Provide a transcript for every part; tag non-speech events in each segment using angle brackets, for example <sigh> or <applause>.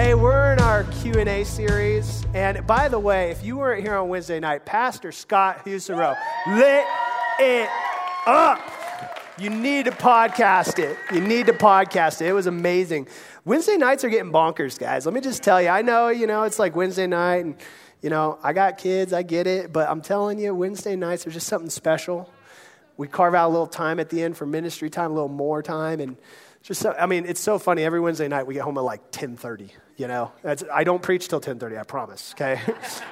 Hey, we're in our Q&A series. And by the way, if you weren't here on Wednesday night, Pastor Scott Husero lit it up. You need to podcast it. You need to podcast it. It was amazing. Wednesday nights are getting bonkers, guys. Let me just tell you. I know, you know, it's like Wednesday night and you know, I got kids, I get it, but I'm telling you, Wednesday nights are just something special. We carve out a little time at the end for ministry time, a little more time and just so, I mean, it's so funny. Every Wednesday night we get home at like 10:30. You know, I don't preach till 10:30. I promise. Okay,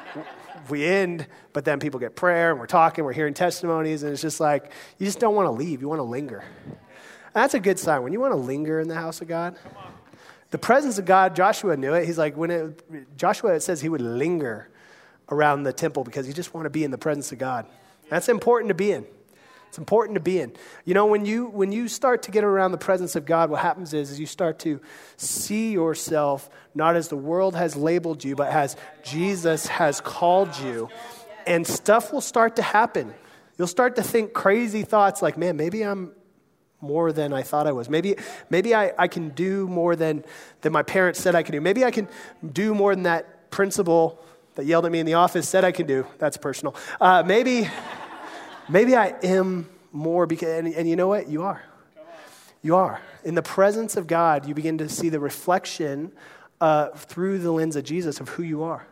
<laughs> we end, but then people get prayer and we're talking, we're hearing testimonies, and it's just like you just don't want to leave. You want to linger. And that's a good sign when you want to linger in the house of God. The presence of God, Joshua knew it. He's like when it, Joshua it says he would linger around the temple because he just want to be in the presence of God. That's important to be in. It's important to be in. You know, when you when you start to get around the presence of God, what happens is, is you start to see yourself not as the world has labeled you, but as Jesus has called you. And stuff will start to happen. You'll start to think crazy thoughts like, man, maybe I'm more than I thought I was. Maybe, maybe I, I can do more than, than my parents said I could do. Maybe I can do more than that principal that yelled at me in the office said I can do. That's personal. Uh, maybe. Maybe I am more because, and, and you know what? You are. You are. In the presence of God, you begin to see the reflection uh, through the lens of Jesus of who you are.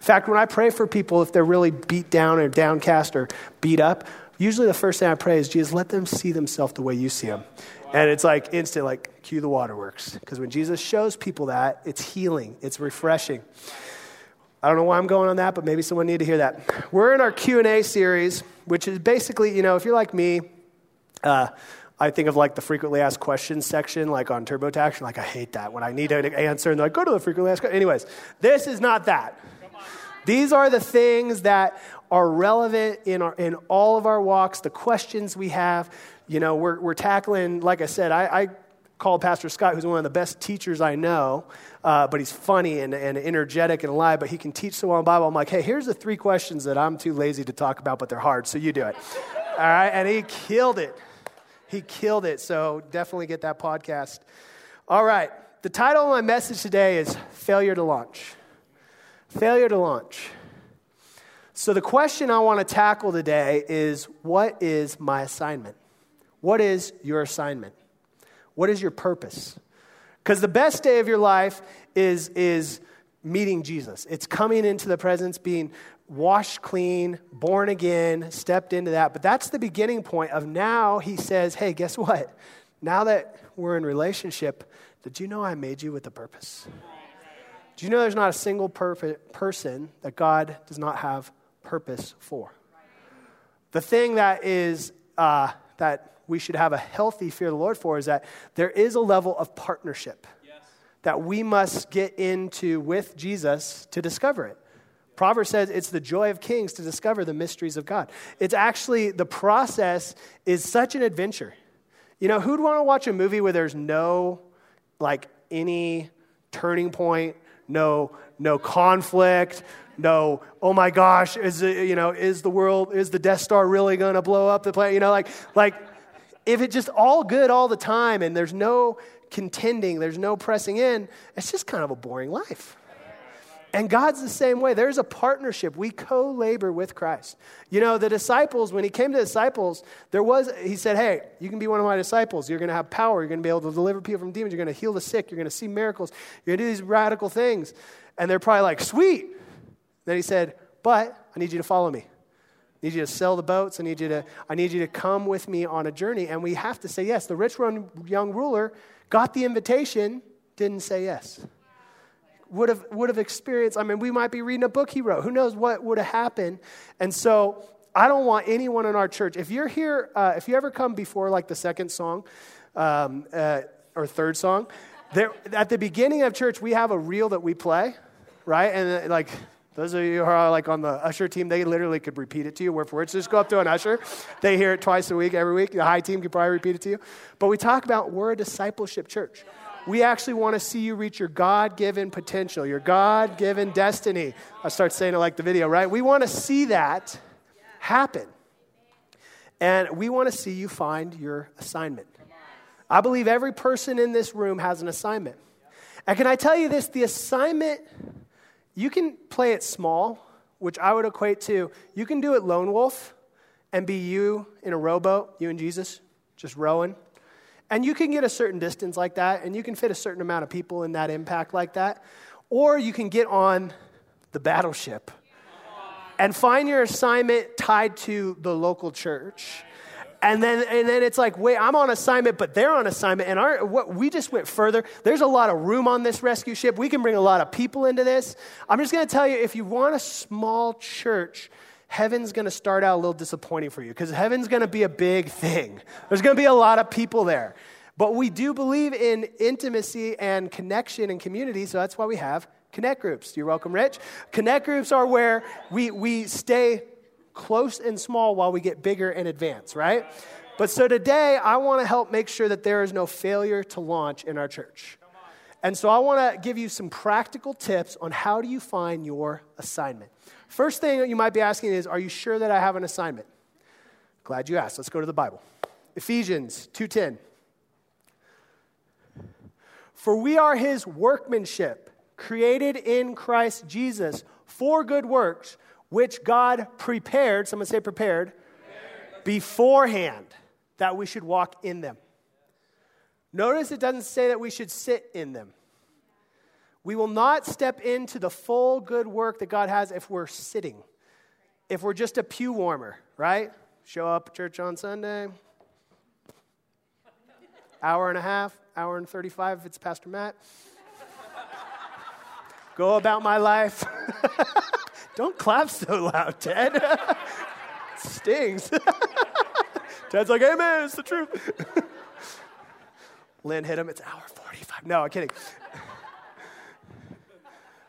In fact, when I pray for people, if they're really beat down or downcast or beat up, usually the first thing I pray is, Jesus, let them see themselves the way you see them. And it's like instant, like, cue the waterworks. Because when Jesus shows people that, it's healing, it's refreshing. I don't know why I'm going on that, but maybe someone need to hear that. We're in our Q&A series, which is basically, you know, if you're like me, uh, I think of like the frequently asked questions section, like on TurboTax. Like, I hate that when I need an answer and they're like, go to the frequently asked questions. Anyways, this is not that. These are the things that are relevant in, our, in all of our walks, the questions we have. You know, we're, we're tackling, like I said, I, I called Pastor Scott, who's one of the best teachers I know, uh, but he's funny and, and energetic and alive, but he can teach so well Bible. I'm like, hey, here's the three questions that I'm too lazy to talk about, but they're hard, so you do it. <laughs> All right, and he killed it. He killed it, so definitely get that podcast. All right, the title of my message today is Failure to Launch. Failure to Launch. So, the question I want to tackle today is what is my assignment? What is your assignment? What is your purpose? Because the best day of your life is, is meeting Jesus. It's coming into the presence, being washed clean, born again, stepped into that. But that's the beginning point of now he says, hey, guess what? Now that we're in relationship, did you know I made you with a purpose? Do you know there's not a single per- person that God does not have purpose for? The thing that is uh, that we should have a healthy fear of the Lord for is that there is a level of partnership yes. that we must get into with Jesus to discover it. Proverbs says it's the joy of kings to discover the mysteries of God. It's actually, the process is such an adventure. You know, who'd want to watch a movie where there's no, like, any turning point, no, no conflict, no, oh my gosh, is it, you know, is the world, is the Death Star really going to blow up the planet? You know, like, like if it's just all good all the time and there's no contending, there's no pressing in, it's just kind of a boring life. And God's the same way. There's a partnership. We co labor with Christ. You know, the disciples, when he came to the disciples, there was, he said, Hey, you can be one of my disciples. You're going to have power. You're going to be able to deliver people from demons. You're going to heal the sick. You're going to see miracles. You're going to do these radical things. And they're probably like, Sweet. Then he said, But I need you to follow me. I need you to sell the boats. I need you to, I need you to come with me on a journey. And we have to say yes. The rich young ruler got the invitation, didn't say yes. Would have, would have experienced, I mean, we might be reading a book he wrote. Who knows what would have happened? And so I don't want anyone in our church, if you're here, uh, if you ever come before like the second song um, uh, or third song, there, at the beginning of church, we have a reel that we play right? And uh, like, those of you who are like on the usher team, they literally could repeat it to you word for word. So just go up to an usher. They hear it twice a week, every week. The high team could probably repeat it to you. But we talk about we're a discipleship church. We actually want to see you reach your God given potential, your God given destiny. I start saying it like the video, right? We want to see that happen. And we want to see you find your assignment. I believe every person in this room has an assignment. And can I tell you this? The assignment, you can play it small, which I would equate to you can do it lone wolf and be you in a rowboat, you and Jesus, just rowing. And you can get a certain distance like that, and you can fit a certain amount of people in that impact like that. Or you can get on the battleship and find your assignment tied to the local church. And then, and then it's like, wait, I'm on assignment, but they're on assignment. And our, what, we just went further. There's a lot of room on this rescue ship. We can bring a lot of people into this. I'm just going to tell you if you want a small church, heaven's going to start out a little disappointing for you because heaven's going to be a big thing. There's going to be a lot of people there. But we do believe in intimacy and connection and community, so that's why we have Connect groups. You're welcome, Rich. Connect groups are where we, we stay close and small while we get bigger and advance, right? But so today, I want to help make sure that there is no failure to launch in our church. And so I want to give you some practical tips on how do you find your assignment. First thing that you might be asking is, are you sure that I have an assignment? Glad you asked. Let's go to the Bible. Ephesians 2:10. For we are his workmanship created in Christ Jesus for good works, which God prepared, someone say prepared, prepared, beforehand that we should walk in them. Notice it doesn't say that we should sit in them. We will not step into the full good work that God has if we're sitting, if we're just a pew warmer, right? Show up church on Sunday, hour and a half, hour and 35 if it's Pastor Matt go about my life. <laughs> Don't clap so loud, Ted. <laughs> stings. <laughs> Ted's like, Amen, it's the truth. <laughs> Lynn hit him, it's hour 45. No, I'm kidding.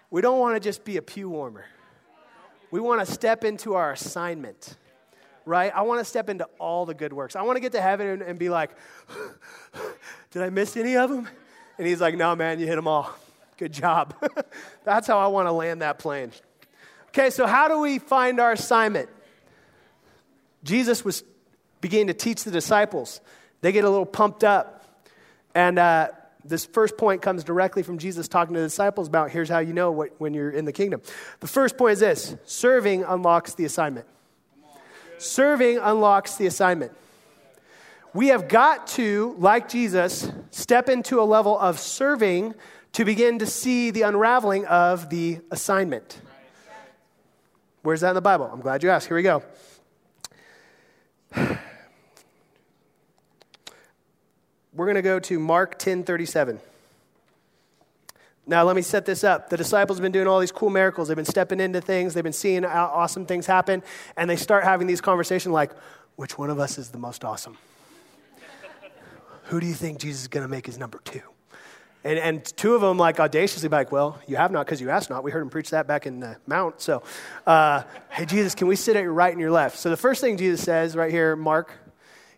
we don't want to just be a pew warmer. We want to step into our assignment, right? I want to step into all the good works. I want to get to heaven and, and be like, did I miss any of them? And he's like, no, man, you hit them all. Good job. That's how I want to land that plane. Okay, so how do we find our assignment? Jesus was beginning to teach the disciples. They get a little pumped up. And uh, this first point comes directly from Jesus talking to the disciples about here's how you know what, when you're in the kingdom. The first point is this serving unlocks the assignment. Serving unlocks the assignment. We have got to, like Jesus, step into a level of serving to begin to see the unraveling of the assignment. Where's that in the Bible? I'm glad you asked. Here we go. <sighs> We're going to go to Mark 10 37. Now, let me set this up. The disciples have been doing all these cool miracles. They've been stepping into things, they've been seeing awesome things happen, and they start having these conversations like, which one of us is the most awesome? Who do you think Jesus is going to make his number two? And, and two of them, like, audaciously, like, well, you have not because you asked not. We heard him preach that back in the Mount. So, uh, hey, Jesus, can we sit at your right and your left? So, the first thing Jesus says right here, Mark,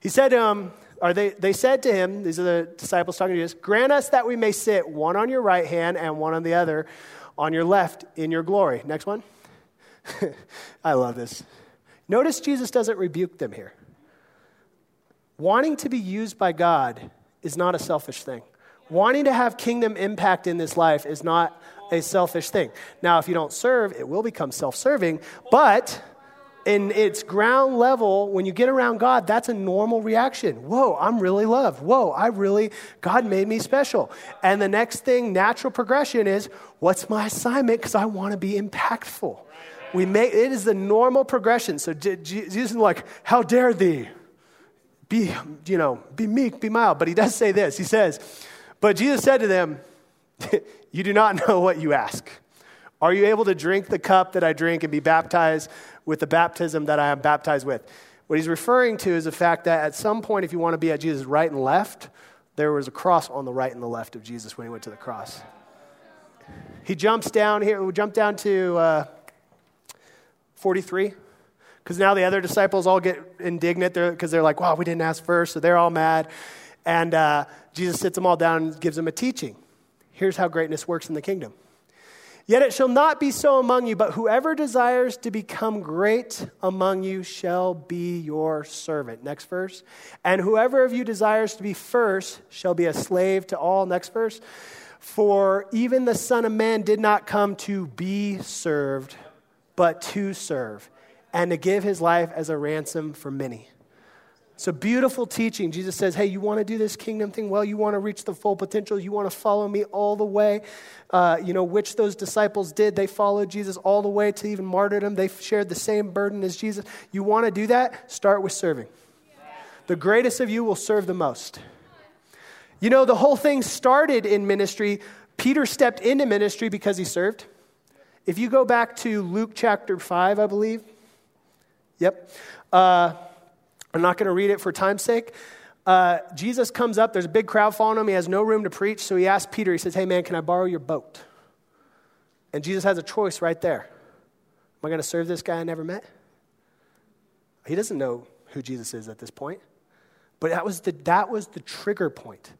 he said to him, or they, they said to him, these are the disciples talking to Jesus, grant us that we may sit one on your right hand and one on the other on your left in your glory. Next one. <laughs> I love this. Notice Jesus doesn't rebuke them here. Wanting to be used by God is not a selfish thing wanting to have kingdom impact in this life is not a selfish thing. Now, if you don't serve, it will become self serving, but in its ground level, when you get around God, that's a normal reaction. Whoa, I'm really loved. Whoa, I really, God made me special. And the next thing, natural progression is, what's my assignment? Because I want to be impactful. We make, it is the normal progression. So Jesus is like, how dare thee? Be, you know, be meek, be mild. But he does say this. He says, but Jesus said to them, <laughs> You do not know what you ask. Are you able to drink the cup that I drink and be baptized with the baptism that I am baptized with? What he's referring to is the fact that at some point, if you want to be at Jesus' right and left, there was a cross on the right and the left of Jesus when he went to the cross. he jumps down here, we jump down to uh, 43. Because now the other disciples all get indignant because they're like, wow, we didn't ask first. So they're all mad. And uh, Jesus sits them all down and gives them a teaching. Here's how greatness works in the kingdom. Yet it shall not be so among you, but whoever desires to become great among you shall be your servant. Next verse. And whoever of you desires to be first shall be a slave to all. Next verse. For even the Son of Man did not come to be served, but to serve, and to give his life as a ransom for many. It's a beautiful teaching. Jesus says, Hey, you want to do this kingdom thing? Well, you want to reach the full potential. You want to follow me all the way. Uh, you know, which those disciples did. They followed Jesus all the way to even martyrdom. They shared the same burden as Jesus. You want to do that? Start with serving. The greatest of you will serve the most. You know, the whole thing started in ministry. Peter stepped into ministry because he served. If you go back to Luke chapter 5, I believe. Yep. Uh, I'm not going to read it for time's sake. Uh, Jesus comes up. There's a big crowd following him. He has no room to preach. So he asks Peter, he says, Hey, man, can I borrow your boat? And Jesus has a choice right there. Am I going to serve this guy I never met? He doesn't know who Jesus is at this point. But that was the, that was the trigger point.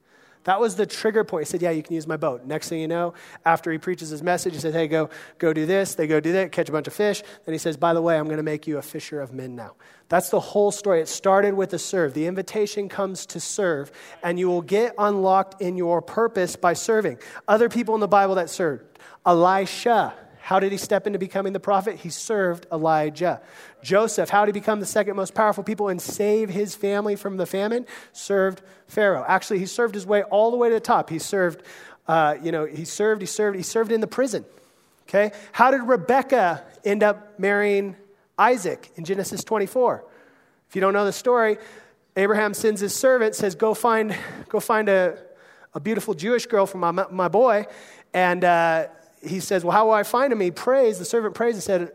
That was the trigger point. He said, Yeah, you can use my boat. Next thing you know, after he preaches his message, he says, Hey, go, go do this. They go do that, catch a bunch of fish. Then he says, By the way, I'm going to make you a fisher of men now. That's the whole story. It started with the serve. The invitation comes to serve, and you will get unlocked in your purpose by serving. Other people in the Bible that served Elisha how did he step into becoming the prophet? He served Elijah. Joseph, how did he become the second most powerful people and save his family from the famine? Served Pharaoh. Actually, he served his way all the way to the top. He served, uh, you know, he served, he served, he served in the prison. Okay? How did Rebecca end up marrying Isaac in Genesis 24? If you don't know the story, Abraham sends his servant, says, Go find, go find a, a beautiful Jewish girl for my, my boy. And, uh, he says, Well, how will I find him? He prays, the servant prays and said,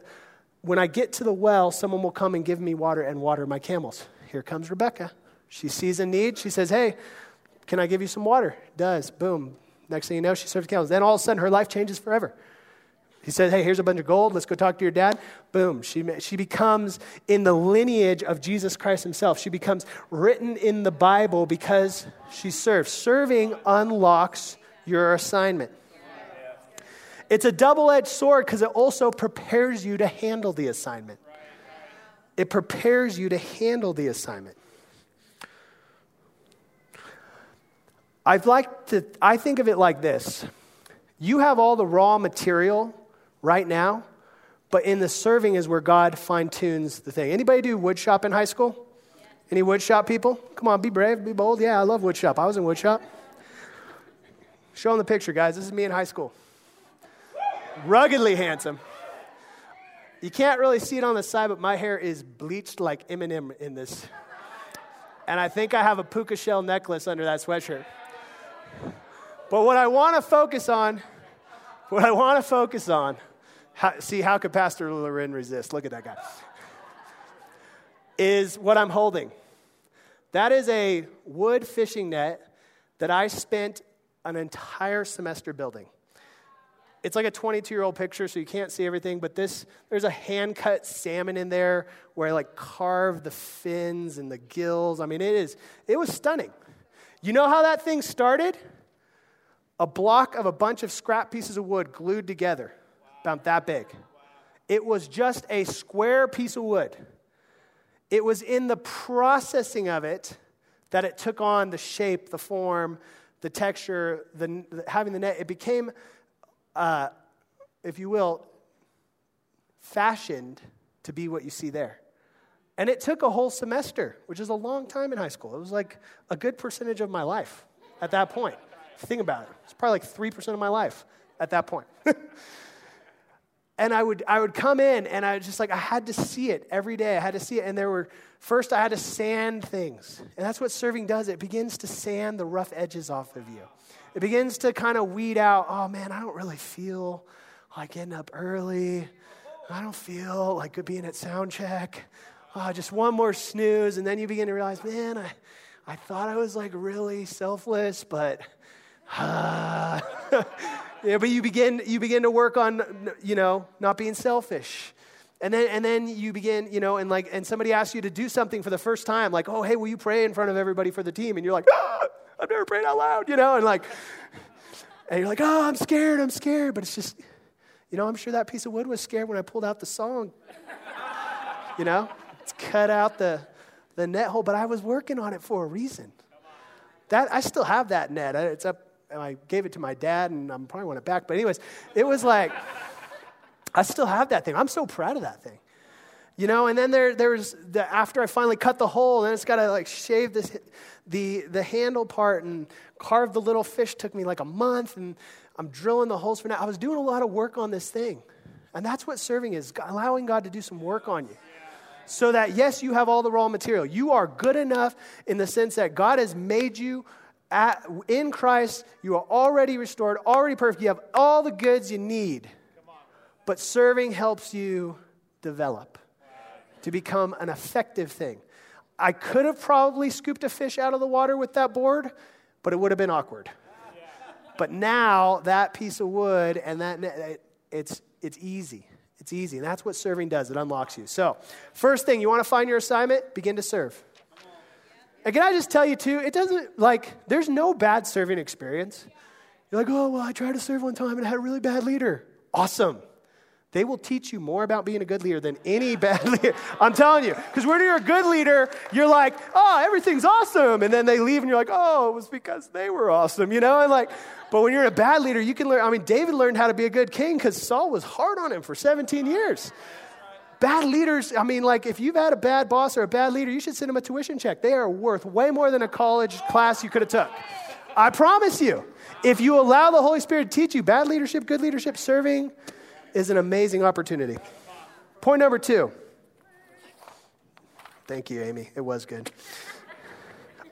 When I get to the well, someone will come and give me water and water my camels. Here comes Rebecca. She sees a need. She says, Hey, can I give you some water? Does. Boom. Next thing you know, she serves camels. Then all of a sudden, her life changes forever. He says, Hey, here's a bunch of gold. Let's go talk to your dad. Boom. She, she becomes in the lineage of Jesus Christ himself. She becomes written in the Bible because she serves. Serving unlocks your assignment. It's a double edged sword because it also prepares you to handle the assignment. It prepares you to handle the assignment. I'd like to, I think of it like this you have all the raw material right now, but in the serving is where God fine tunes the thing. Anybody do woodshop in high school? Any woodshop people? Come on, be brave, be bold. Yeah, I love woodshop. I was in woodshop. Show them the picture, guys. This is me in high school ruggedly handsome. You can't really see it on the side, but my hair is bleached like Eminem in this. And I think I have a puka shell necklace under that sweatshirt. But what I want to focus on, what I want to focus on, how, see, how could Pastor Loren resist? Look at that guy. Is what I'm holding. That is a wood fishing net that I spent an entire semester building it's like a 22 year old picture, so you can't see everything, but this, there's a hand cut salmon in there where I like carved the fins and the gills. I mean, it is, it was stunning. You know how that thing started? A block of a bunch of scrap pieces of wood glued together, about that big. It was just a square piece of wood. It was in the processing of it that it took on the shape, the form, the texture, the, having the net. It became uh, if you will, fashioned to be what you see there. And it took a whole semester, which is a long time in high school. It was like a good percentage of my life at that point. Think about it. It's probably like 3% of my life at that point. <laughs> and I would, I would come in and I was just like, I had to see it every day. I had to see it. And there were, first, I had to sand things. And that's what serving does it begins to sand the rough edges off of you. It begins to kind of weed out, oh man, I don't really feel like getting up early. I don't feel like being at sound check. Oh, just one more snooze. And then you begin to realize, man, I, I thought I was like really selfless, but uh, <laughs> Yeah, but you begin, you begin to work on, you know, not being selfish. And then, and then you begin, you know, and like, and somebody asks you to do something for the first time, like, oh, hey, will you pray in front of everybody for the team? And you're like, ah, I've never prayed out loud, you know, and like, and you're like, oh, I'm scared, I'm scared. But it's just, you know, I'm sure that piece of wood was scared when I pulled out the song. you know, it's cut out the, the net hole, but I was working on it for a reason. That I still have that net. It's up. I gave it to my dad, and I'm probably want it back. But anyways, it was like I still have that thing. I'm so proud of that thing. You know, and then there, there's the, after I finally cut the hole, then it's got to like shave this, the, the handle part and carve the little fish took me like a month, and I'm drilling the holes for now. I was doing a lot of work on this thing. And that's what serving is allowing God to do some work on you so that, yes, you have all the raw material. You are good enough in the sense that God has made you at, in Christ. You are already restored, already perfect. You have all the goods you need. But serving helps you develop to become an effective thing. I could have probably scooped a fish out of the water with that board, but it would have been awkward. But now that piece of wood and that it's it's easy. It's easy. And that's what serving does. It unlocks you. So, first thing, you want to find your assignment? Begin to serve. And can I just tell you, too, it doesn't, like, there's no bad serving experience. You're like, oh, well, I tried to serve one time and I had a really bad leader. Awesome. They will teach you more about being a good leader than any bad <laughs> leader. I'm telling you. Because when you're a good leader, you're like, oh, everything's awesome. And then they leave and you're like, oh, it was because they were awesome, you know? And like, but when you're a bad leader, you can learn. I mean, David learned how to be a good king because Saul was hard on him for 17 years. Bad leaders, I mean, like, if you've had a bad boss or a bad leader, you should send them a tuition check. They are worth way more than a college class you could have took. I promise you. If you allow the Holy Spirit to teach you bad leadership, good leadership, serving, is an amazing opportunity. Point number two. Thank you, Amy. It was good.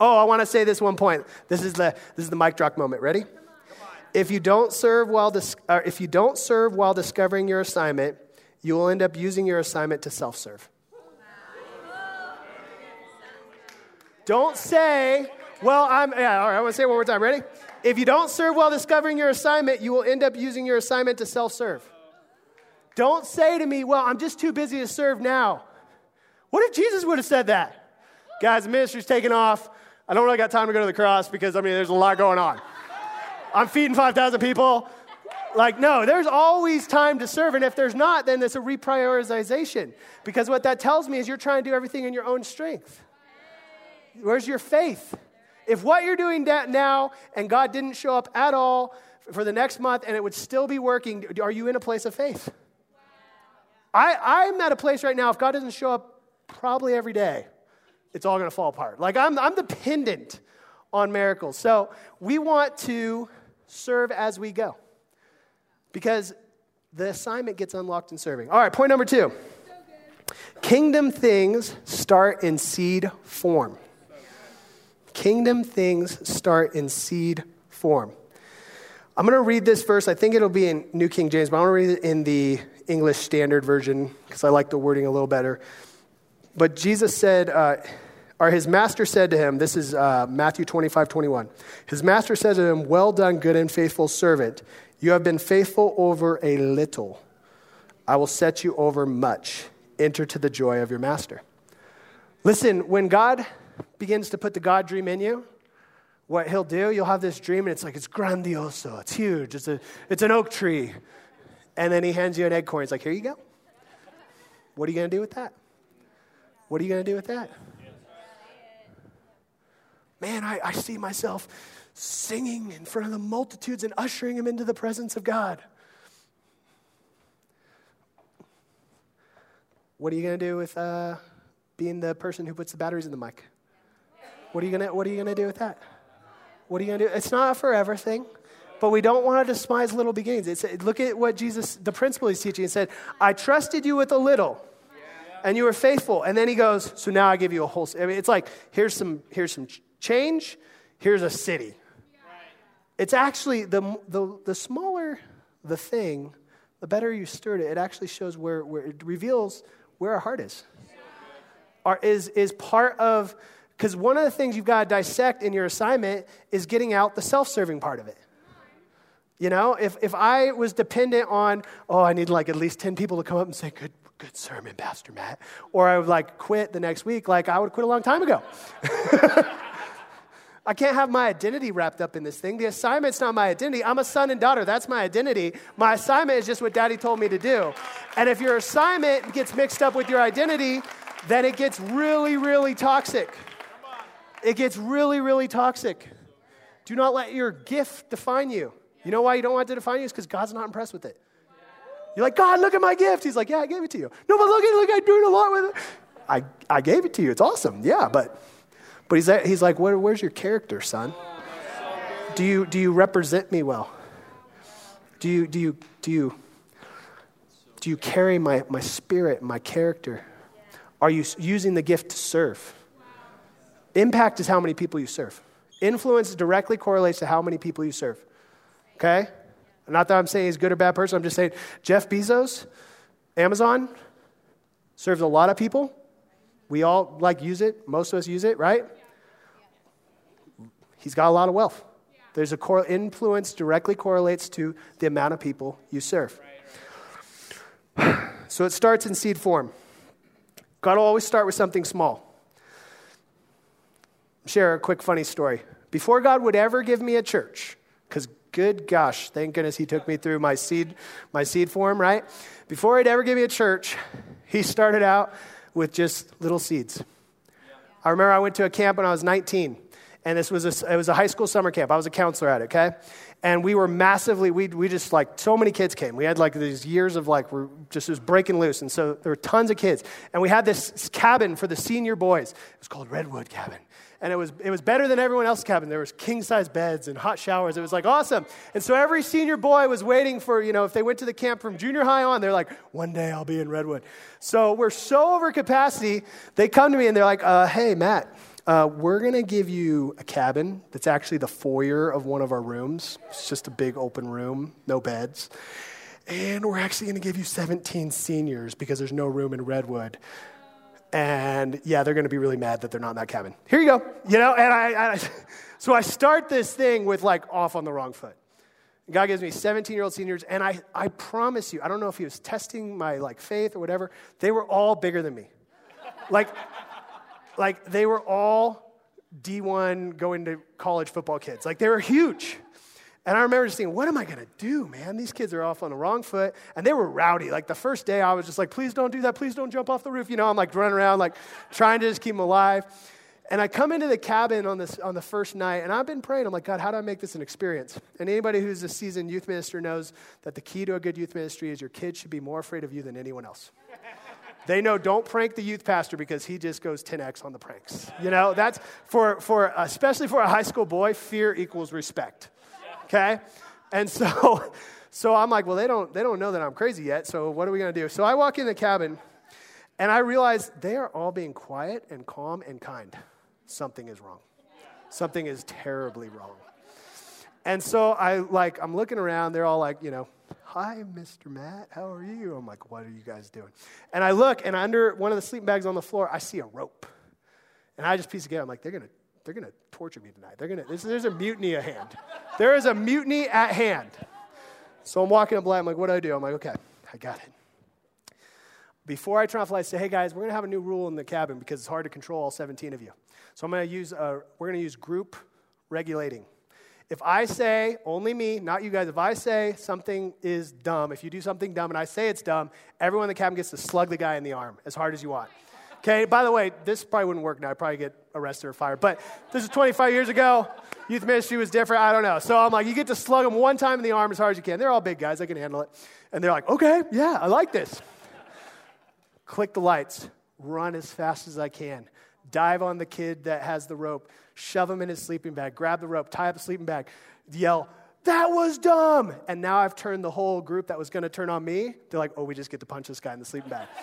Oh, I want to say this one point. This is the this is the mic drop moment. Ready? If you don't serve while dis- if you don't serve while discovering your assignment, you will end up using your assignment to self-serve. Don't say, "Well, I'm." Yeah, all right. I want to say it one more time. Ready? If you don't serve while discovering your assignment, you will end up using your assignment to self-serve. Don't say to me, Well, I'm just too busy to serve now. What if Jesus would have said that? Guys, ministry's taking off. I don't really got time to go to the cross because, I mean, there's a lot going on. I'm feeding 5,000 people. Like, no, there's always time to serve. And if there's not, then it's a reprioritization. Because what that tells me is you're trying to do everything in your own strength. Where's your faith? If what you're doing now and God didn't show up at all for the next month and it would still be working, are you in a place of faith? I, I'm at a place right now, if God doesn't show up probably every day, it's all going to fall apart. Like, I'm, I'm dependent on miracles. So, we want to serve as we go because the assignment gets unlocked in serving. All right, point number two Kingdom things start in seed form. Kingdom things start in seed form. I'm going to read this verse. I think it'll be in New King James, but I want to read it in the English Standard Version because I like the wording a little better. But Jesus said, uh, or his master said to him, this is uh, Matthew 25, 21. His master said to him, Well done, good and faithful servant. You have been faithful over a little. I will set you over much. Enter to the joy of your master. Listen, when God begins to put the God dream in you, what he'll do, you'll have this dream and it's like, it's grandioso, it's huge, it's, a, it's an oak tree. And then he hands you an acorn. He's like, here you go. What are you going to do with that? What are you going to do with that? Man, I, I see myself singing in front of the multitudes and ushering them into the presence of God. What are you going to do with uh, being the person who puts the batteries in the mic? What are you going to What are you going to do with that? What are you going to do? It's not a forever thing, but we don't want to despise little beginnings. It's, look at what Jesus, the principle he's teaching, he said, I trusted you with a little, and you were faithful. And then he goes, So now I give you a whole. I mean, it's like, here's some, here's some change, here's a city. It's actually the, the, the smaller the thing, the better you stir it. It actually shows where, where it reveals where our heart is. Our, is, is part of because one of the things you've got to dissect in your assignment is getting out the self serving part of it. You know, if, if I was dependent on, oh, I need like at least 10 people to come up and say, good, good sermon, Pastor Matt, or I would like quit the next week, like I would quit a long time ago. <laughs> I can't have my identity wrapped up in this thing. The assignment's not my identity. I'm a son and daughter. That's my identity. My assignment is just what daddy told me to do. And if your assignment gets mixed up with your identity, then it gets really, really toxic. It gets really, really toxic. Do not let your gift define you. You know why you don't want it to define you? It's because God's not impressed with it. You're like, God, look at my gift. He's like, Yeah, I gave it to you. No, but look at it. Look, I'm doing a lot with it. I, I gave it to you. It's awesome. Yeah, but but he's, he's like, Where, Where's your character, son? Do you, do you represent me well? Do you, do you, do you, do you carry my, my spirit, my character? Are you using the gift to serve? Impact is how many people you serve. Influence directly correlates to how many people you serve. Okay? Not that I'm saying he's a good or bad person. I'm just saying Jeff Bezos, Amazon, serves a lot of people. We all like use it. Most of us use it, right? He's got a lot of wealth. There's a core influence directly correlates to the amount of people you serve. <sighs> So it starts in seed form. God will always start with something small. Share a quick funny story. Before God would ever give me a church, because good gosh, thank goodness he took me through my seed, my seed form, right? Before he'd ever give me a church, he started out with just little seeds. I remember I went to a camp when I was 19, and this was a, it was a high school summer camp. I was a counselor at it, okay? And we were massively, we, we just like, so many kids came. We had like these years of like, we're just was breaking loose. And so there were tons of kids. And we had this cabin for the senior boys. It was called Redwood Cabin and it was, it was better than everyone else's cabin. There was king-size beds and hot showers. It was like awesome. And so every senior boy was waiting for, you know, if they went to the camp from junior high on, they're like, one day I'll be in Redwood. So we're so over capacity, they come to me and they're like, uh, hey, Matt, uh, we're going to give you a cabin that's actually the foyer of one of our rooms. It's just a big open room, no beds. And we're actually going to give you 17 seniors because there's no room in Redwood. And yeah, they're going to be really mad that they're not in that cabin. Here you go. You know, and I, I <laughs> so I start this thing with like off on the wrong foot. God gives me 17 year old seniors, and I, I promise you, I don't know if he was testing my like faith or whatever, they were all bigger than me. like, like they were all D1 going to college football kids. Like they were huge. And I remember just thinking, what am I going to do, man? These kids are off on the wrong foot. And they were rowdy. Like the first day, I was just like, please don't do that. Please don't jump off the roof. You know, I'm like running around, like trying to just keep them alive. And I come into the cabin on, this, on the first night, and I've been praying. I'm like, God, how do I make this an experience? And anybody who's a seasoned youth minister knows that the key to a good youth ministry is your kids should be more afraid of you than anyone else. <laughs> they know don't prank the youth pastor because he just goes 10x on the pranks. You know, that's for, for especially for a high school boy, fear equals respect okay? And so, <laughs> so I'm like, well, they don't, they don't know that I'm crazy yet, so what are we going to do? So I walk in the cabin, and I realize they are all being quiet and calm and kind. Something is wrong. Something is terribly wrong. And so I like, I'm looking around, they're all like, you know, hi, Mr. Matt, how are you? I'm like, what are you guys doing? And I look, and under one of the sleeping bags on the floor, I see a rope. And I just piece together. I'm like, they're to they're going to torture me tonight. They're going to, there's, a mutiny at hand. There is a mutiny at hand. So I'm walking up. I'm like, what do I do? I'm like, okay, I got it. Before I turn off the light, I say, hey guys, we're going to have a new rule in the cabin because it's hard to control all 17 of you. So I'm going to use, uh, we're going to use group regulating. If I say, only me, not you guys, if I say something is dumb, if you do something dumb and I say it's dumb, everyone in the cabin gets to slug the guy in the arm as hard as you want. Okay, by the way, this probably wouldn't work now. I'd probably get arrested or fired. But this is 25 years ago. Youth ministry was different. I don't know. So I'm like, you get to slug them one time in the arm as hard as you can. They're all big guys. They can handle it. And they're like, okay, yeah, I like this. Click the lights. Run as fast as I can. Dive on the kid that has the rope. Shove him in his sleeping bag. Grab the rope. Tie up the sleeping bag. Yell, that was dumb. And now I've turned the whole group that was going to turn on me. They're like, oh, we just get to punch this guy in the sleeping bag. <laughs>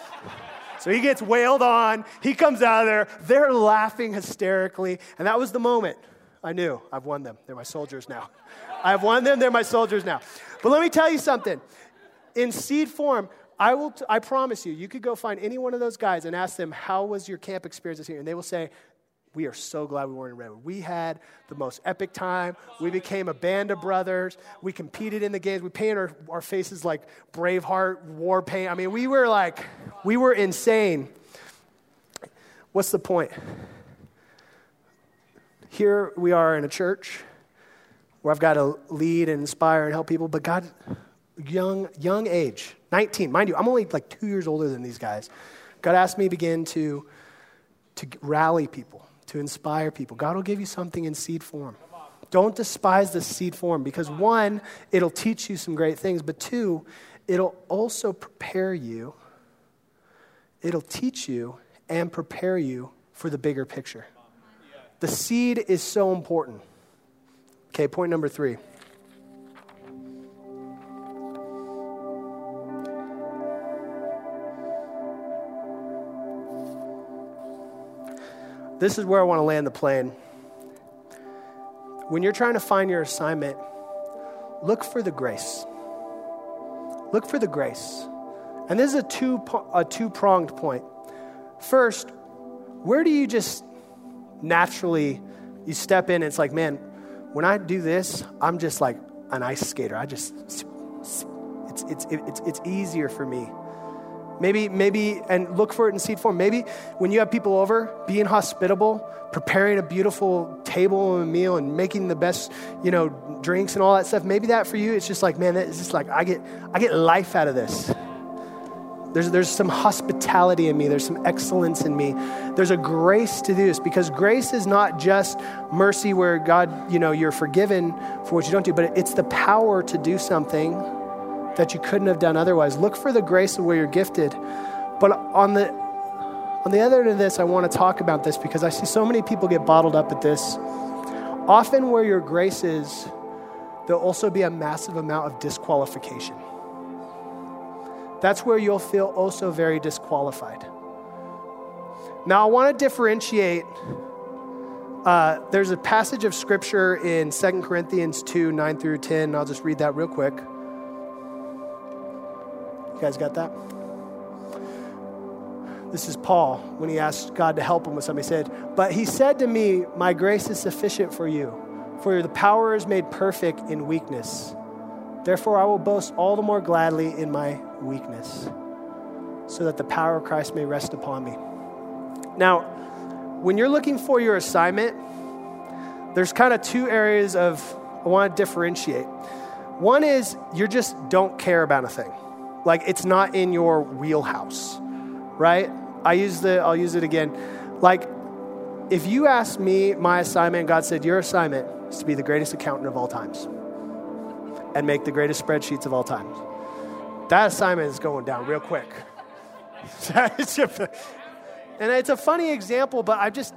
So he gets wailed on. He comes out of there. They're laughing hysterically. And that was the moment I knew I've won them. They're my soldiers now. <laughs> I've won them. They're my soldiers now. But let me tell you something. In seed form, I, will t- I promise you, you could go find any one of those guys and ask them, How was your camp experience this year? And they will say, We are so glad we weren't in Redwood. We had the most epic time. We became a band of brothers. We competed in the games. We painted our, our faces like Braveheart war paint. I mean, we were like, we were insane. What's the point? Here we are in a church where I've got to lead and inspire and help people, but God, young, young age, 19, mind you, I'm only like two years older than these guys. God asked me to begin to, to rally people to inspire people. God will give you something in seed form. Don't despise the seed form because one, it'll teach you some great things, but two, it'll also prepare you. It'll teach you and prepare you for the bigger picture. The seed is so important. Okay, point number three. This is where I want to land the plane. When you're trying to find your assignment, look for the grace. Look for the grace. And this is a two a two-pronged point. First, where do you just naturally you step in and it's like, man, when I do this, I'm just like an ice skater. I just it's it's it's it's easier for me. Maybe, maybe, and look for it in seed form. Maybe when you have people over, being hospitable, preparing a beautiful table and a meal and making the best, you know, drinks and all that stuff. Maybe that for you, it's just like, man, it's just like I get, I get life out of this. There's, there's some hospitality in me. There's some excellence in me. There's a grace to do this because grace is not just mercy where God, you know, you're forgiven for what you don't do, but it's the power to do something that you couldn't have done otherwise. Look for the grace of where you're gifted. But on the on the other end of this, I want to talk about this because I see so many people get bottled up at this. Often, where your grace is, there'll also be a massive amount of disqualification. That's where you'll feel also very disqualified. Now, I want to differentiate. Uh, there's a passage of scripture in 2 Corinthians 2 9 through 10. I'll just read that real quick guys got that? This is Paul when he asked God to help him with something. He said, But he said to me, My grace is sufficient for you, for the power is made perfect in weakness. Therefore, I will boast all the more gladly in my weakness, so that the power of Christ may rest upon me. Now, when you're looking for your assignment, there's kind of two areas of I want to differentiate. One is you just don't care about a thing. Like it's not in your wheelhouse, right? I use the, I'll use it again. Like, if you ask me my assignment, God said, Your assignment is to be the greatest accountant of all times and make the greatest spreadsheets of all times. That assignment is going down real quick. <laughs> and it's a funny example, but I just,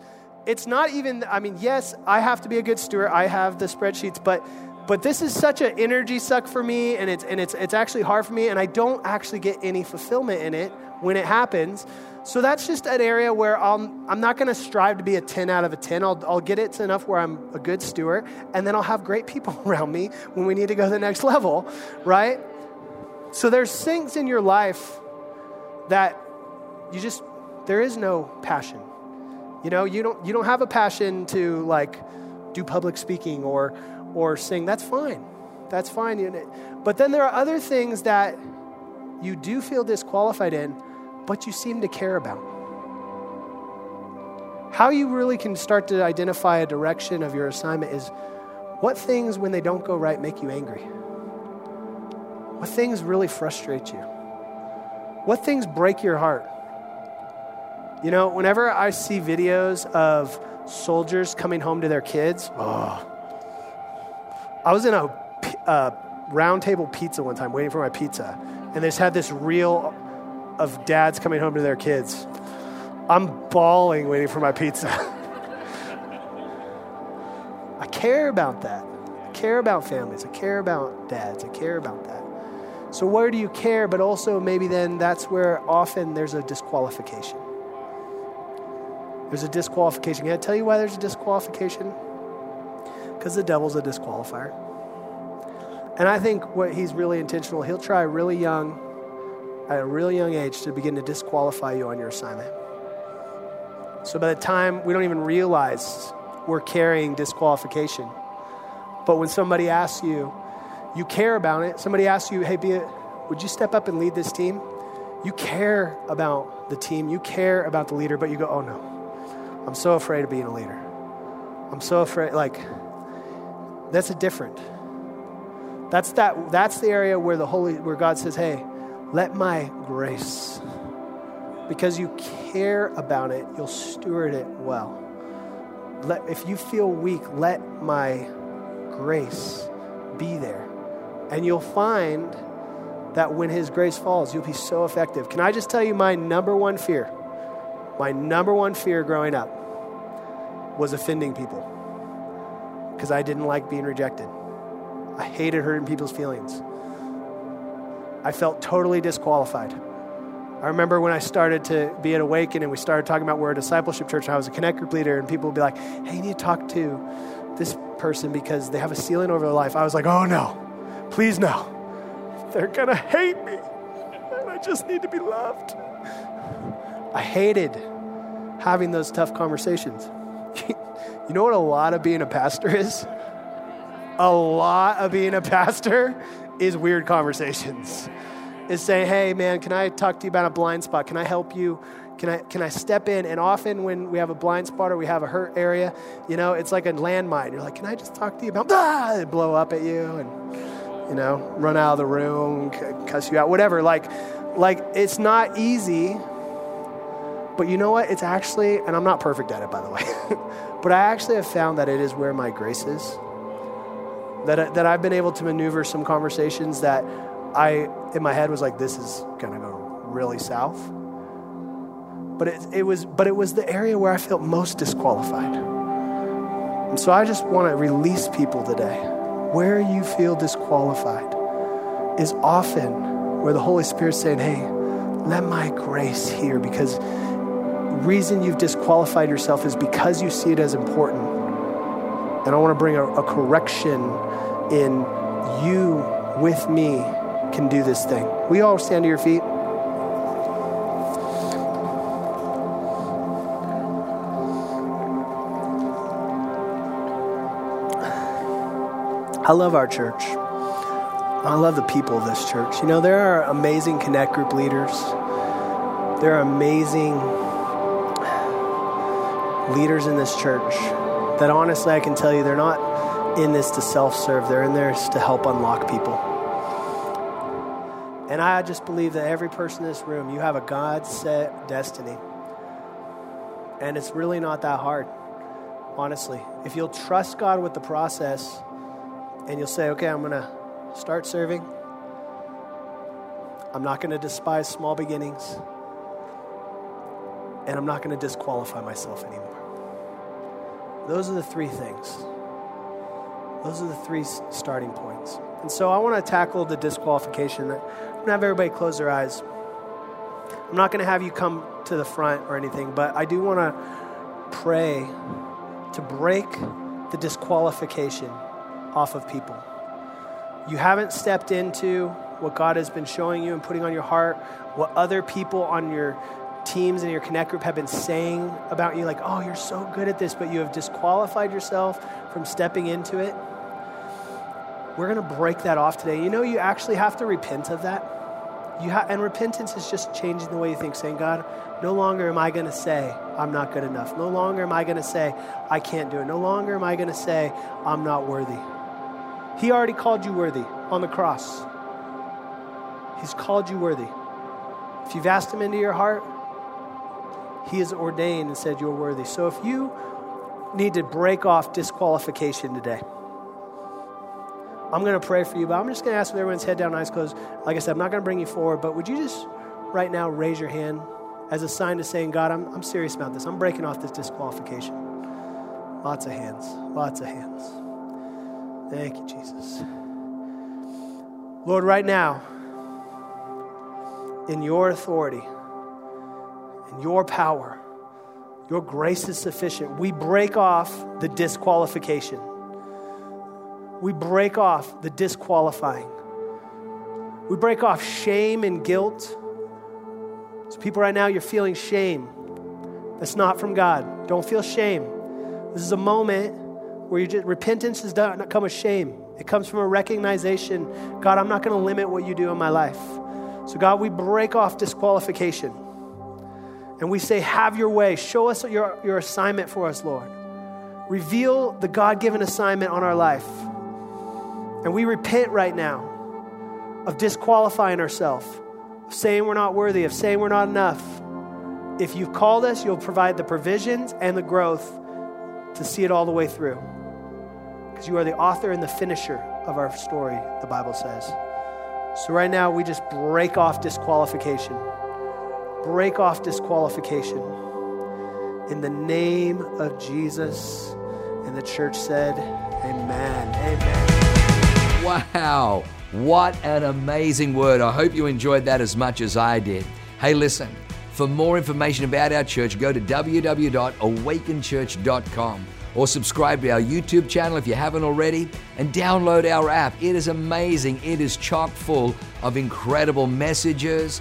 it's not even, I mean, yes, I have to be a good steward. I have the spreadsheets, but but this is such an energy suck for me, and it's, and it's, it's actually hard for me, and I don't actually get any fulfillment in it when it happens. So that's just an area where I'm, I'm not going to strive to be a 10 out of a 10. I'll, I'll get it to enough where I'm a good steward, and then I'll have great people <laughs> around me when we need to go to the next level, right? So there's things in your life that you just, there is no passion. You know, you don't, you don't have a passion to like do public speaking or, or sing, that's fine. That's fine. But then there are other things that you do feel disqualified in, but you seem to care about. How you really can start to identify a direction of your assignment is what things, when they don't go right, make you angry? What things really frustrate you? What things break your heart? You know, whenever I see videos of soldiers coming home to their kids, oh, I was in a uh, round table pizza one time waiting for my pizza, and they just had this reel of dads coming home to their kids. I'm bawling waiting for my pizza. <laughs> I care about that. I care about families. I care about dads. I care about that. So, where do you care? But also, maybe then that's where often there's a disqualification. There's a disqualification. Can I tell you why there's a disqualification? Because the devil's a disqualifier. And I think what he's really intentional, he'll try really young, at a really young age, to begin to disqualify you on your assignment. So by the time we don't even realize we're carrying disqualification. But when somebody asks you, you care about it, somebody asks you, hey, Bia, would you step up and lead this team? You care about the team, you care about the leader, but you go, oh no, I'm so afraid of being a leader. I'm so afraid, like, that's a different. That's that that's the area where the Holy where God says, "Hey, let my grace because you care about it, you'll steward it well. Let, if you feel weak, let my grace be there. And you'll find that when His grace falls, you'll be so effective. Can I just tell you my number one fear? My number one fear growing up was offending people because I didn't like being rejected. I hated hurting people's feelings. I felt totally disqualified. I remember when I started to be at Awaken and we started talking about we're a discipleship church, I was a connect group leader, and people would be like, hey, you need to talk to this person because they have a ceiling over their life. I was like, oh no, please no. They're going to hate me, and I just need to be loved. I hated having those tough conversations. <laughs> you know what a lot of being a pastor is? A lot of being a pastor is weird conversations is say, hey, man, can I talk to you about a blind spot? Can I help you? Can I, can I step in? And often when we have a blind spot or we have a hurt area, you know, it's like a landmine. You're like, can I just talk to you about, ah, blow up at you and, you know, run out of the room, cuss you out, whatever. Like, like it's not easy, but you know what? It's actually, and I'm not perfect at it, by the way, <laughs> but I actually have found that it is where my grace is. That, that I've been able to maneuver some conversations that I, in my head, was like, this is going to go really south. But it, it, was, but it was the area where I felt most disqualified. And so I just want to release people today. Where you feel disqualified is often where the Holy Spirit's saying, hey, let my grace here because reason you've disqualified yourself is because you see it as important. And I want to bring a, a correction in you with me can do this thing. We all stand to your feet. I love our church. I love the people of this church. You know, there are amazing Connect Group leaders. There are amazing leaders in this church that honestly I can tell you they're not in this to self serve, they're in there to help unlock people. And I just believe that every person in this room, you have a God set destiny. And it's really not that hard, honestly. If you'll trust God with the process and you'll say, okay, I'm going to start serving, I'm not going to despise small beginnings, and I'm not going to disqualify myself anymore. Those are the three things. Those are the three starting points. And so I want to tackle the disqualification I'm going to have everybody close their eyes. I'm not going to have you come to the front or anything, but I do want to pray to break the disqualification off of people. You haven't stepped into what God has been showing you and putting on your heart, what other people on your teams and your connect group have been saying about you, like, oh, you're so good at this, but you have disqualified yourself from stepping into it. We're going to break that off today. You know, you actually have to repent of that. You ha- and repentance is just changing the way you think, saying, God, no longer am I going to say, I'm not good enough. No longer am I going to say, I can't do it. No longer am I going to say, I'm not worthy. He already called you worthy on the cross. He's called you worthy. If you've asked Him into your heart, He has ordained and said you're worthy. So if you need to break off disqualification today, I'm going to pray for you, but I'm just going to ask with everyone's head down, eyes closed. Like I said, I'm not going to bring you forward, but would you just right now raise your hand as a sign to saying, God, I'm, I'm serious about this. I'm breaking off this disqualification. Lots of hands. Lots of hands. Thank you, Jesus. Lord, right now, in your authority, in your power, your grace is sufficient. We break off the disqualification we break off the disqualifying. We break off shame and guilt. So, people, right now, you're feeling shame. that's not from God. Don't feel shame. This is a moment where you just, repentance does not come with shame. It comes from a recognition God, I'm not going to limit what you do in my life. So, God, we break off disqualification. And we say, Have your way. Show us your, your assignment for us, Lord. Reveal the God given assignment on our life. And we repent right now of disqualifying ourselves, of saying we're not worthy, of saying we're not enough. If you've called us, you'll provide the provisions and the growth to see it all the way through. Because you are the author and the finisher of our story, the Bible says. So, right now, we just break off disqualification. Break off disqualification. In the name of Jesus. And the church said, Amen. Amen. Wow. What an amazing word. I hope you enjoyed that as much as I did. Hey, listen, for more information about our church, go to www.awakenchurch.com or subscribe to our YouTube channel if you haven't already and download our app. It is amazing. It is chock full of incredible messages,